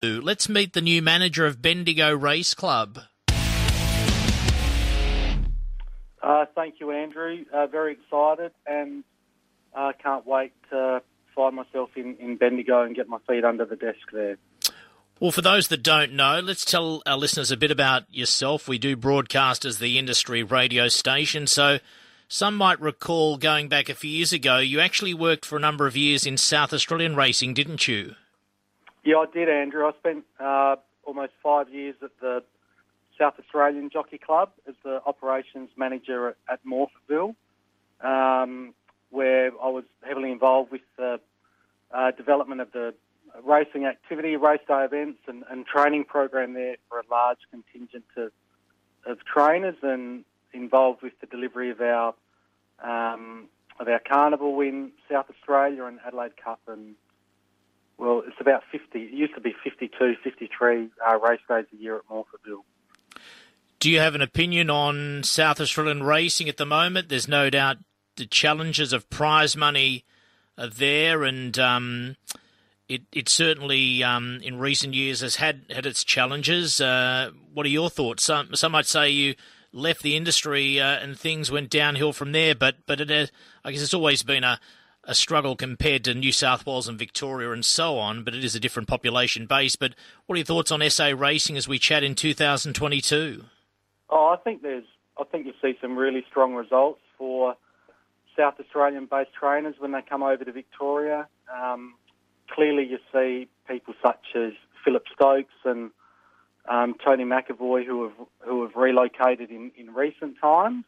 Let's meet the new manager of Bendigo Race Club. Uh, thank you, Andrew. Uh, very excited and uh, can't wait to find myself in, in Bendigo and get my feet under the desk there. Well, for those that don't know, let's tell our listeners a bit about yourself. We do broadcast as the industry radio station, so some might recall going back a few years ago, you actually worked for a number of years in South Australian racing, didn't you? Yeah, I did, Andrew. I spent uh, almost five years at the South Australian Jockey Club as the operations manager at, at um, where I was heavily involved with the uh, development of the racing activity, race day events, and, and training program there for a large contingent of, of trainers, and involved with the delivery of our um, of our carnival in South Australia and Adelaide Cup and well, it's about 50. It used to be 52, 53 uh, race days a year at Morphettville. Do you have an opinion on South Australian racing at the moment? There's no doubt the challenges of prize money are there, and um, it, it certainly um, in recent years has had, had its challenges. Uh, what are your thoughts? Some, some might say you left the industry uh, and things went downhill from there, but but it, uh, I guess it's always been a, a struggle compared to New South Wales and Victoria and so on, but it is a different population base. But what are your thoughts on SA racing as we chat in 2022? Oh, I think there's, I think you see some really strong results for South Australian-based trainers when they come over to Victoria. Um, clearly, you see people such as Phillip Stokes and um, Tony McEvoy who have who have relocated in, in recent times,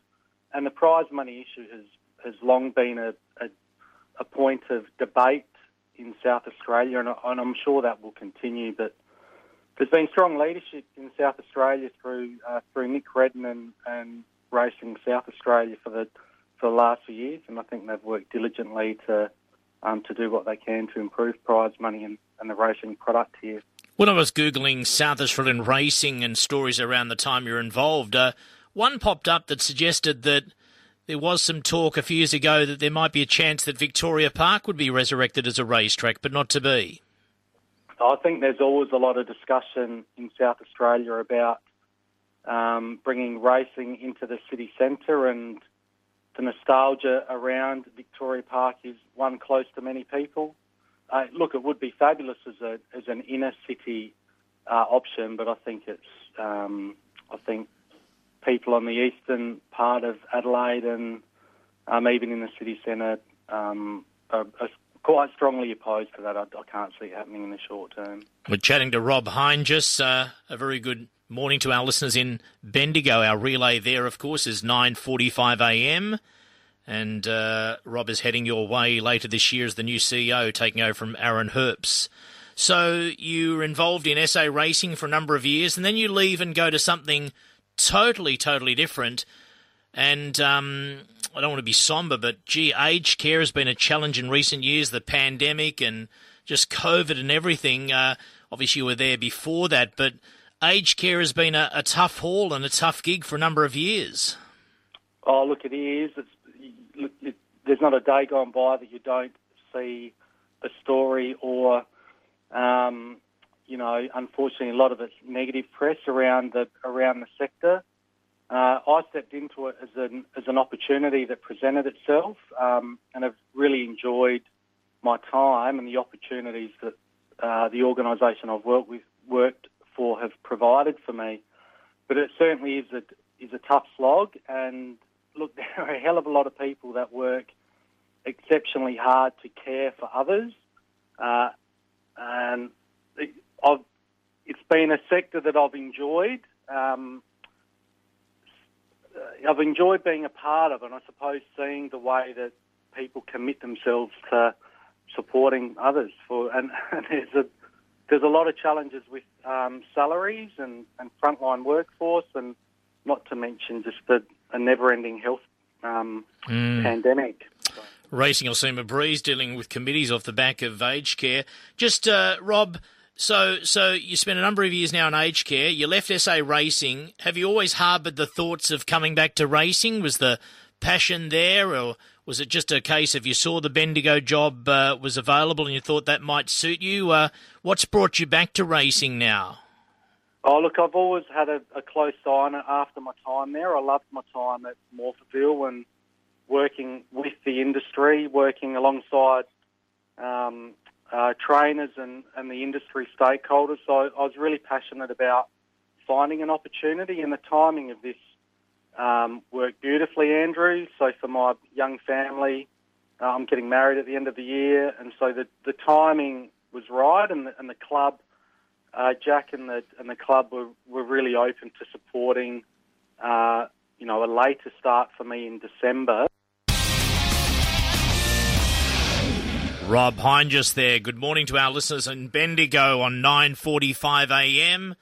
and the prize money issue has has long been a, a a point of debate in South Australia, and, and I'm sure that will continue. But there's been strong leadership in South Australia through uh, through Nick Redden and, and Racing South Australia for the for the last few years, and I think they've worked diligently to um, to do what they can to improve prize money and, and the racing product here. When I was googling South Australian racing and stories around the time you're involved, uh, one popped up that suggested that there was some talk a few years ago that there might be a chance that Victoria Park would be resurrected as a racetrack, but not to be. I think there's always a lot of discussion in South Australia about um, bringing racing into the city centre, and the nostalgia around Victoria Park is one close to many people. Uh, look, it would be fabulous as a as an inner city uh, option, but I think it's um, I think people on the eastern part of Adelaide and um, even in the city centre um, are, are, quite strongly opposed to that. I, I, can't see it happening in the short term. We're chatting to Rob Heinges. Uh, a very good morning to our listeners in Bendigo. Our relay there, of course, is 9:45 a.m. And uh, Rob is heading your way later this year as the new CEO, taking over from Aaron Herbst. So you were involved in SA racing for a number of years, and then you leave and go to something totally, totally different. And um, I don't want to be somber, but gee, aged care has been a challenge in recent years. The pandemic and just COVID and everything. Uh, obviously, you were there before that, but aged care has been a, a, tough haul and a tough gig for a number of years. Oh, look, it is. It's, it, there's not a day gone by that you don't see a story or um, you know, unfortunately, a lot of it's negative press around the around the sector. Uh, I stepped into it as an as an opportunity that presented itself, um, and have really enjoyed my time and the opportunities that uh, the organisation I've worked with worked for have provided for me. But it certainly is a is a tough slog, and look, there are a hell of a lot of people that work exceptionally hard to care for others, uh, and I've, it's been a sector that I've enjoyed. Um, I've enjoyed being a part of, and I suppose seeing the way that people commit themselves to supporting others. For and, and there's a there's a lot of challenges with um, salaries and, and frontline workforce, and not to mention just the a never-ending health um, mm. pandemic. Racing seem a breeze dealing with committees off the back of aged care. Just uh, Rob. So, so you spent a number of years now in aged care. You left SA Racing. Have you always harboured the thoughts of coming back to racing? Was the passion there, or Was it just a case of you saw the Bendigo job uh, was available and you thought that might suit you? Uh, what's brought you back to racing now? Oh, look, I've always had a, a close eye on it after my time there. I loved my time at Morphettville and working with the industry, working alongside um, uh, trainers and, and the industry stakeholders. So I was really passionate about finding an opportunity, and the timing of this um, worked beautifully, Andrew. So for my young family, uh, I'm getting married at the end of the year, and so the, the timing was right, and the, and the club, uh, Jack and the and the club were, were really open to supporting, uh, you know, a later start for me in December. Rob Heinges there. Good morning to our listeners in Bendigo on 9:45 a.m.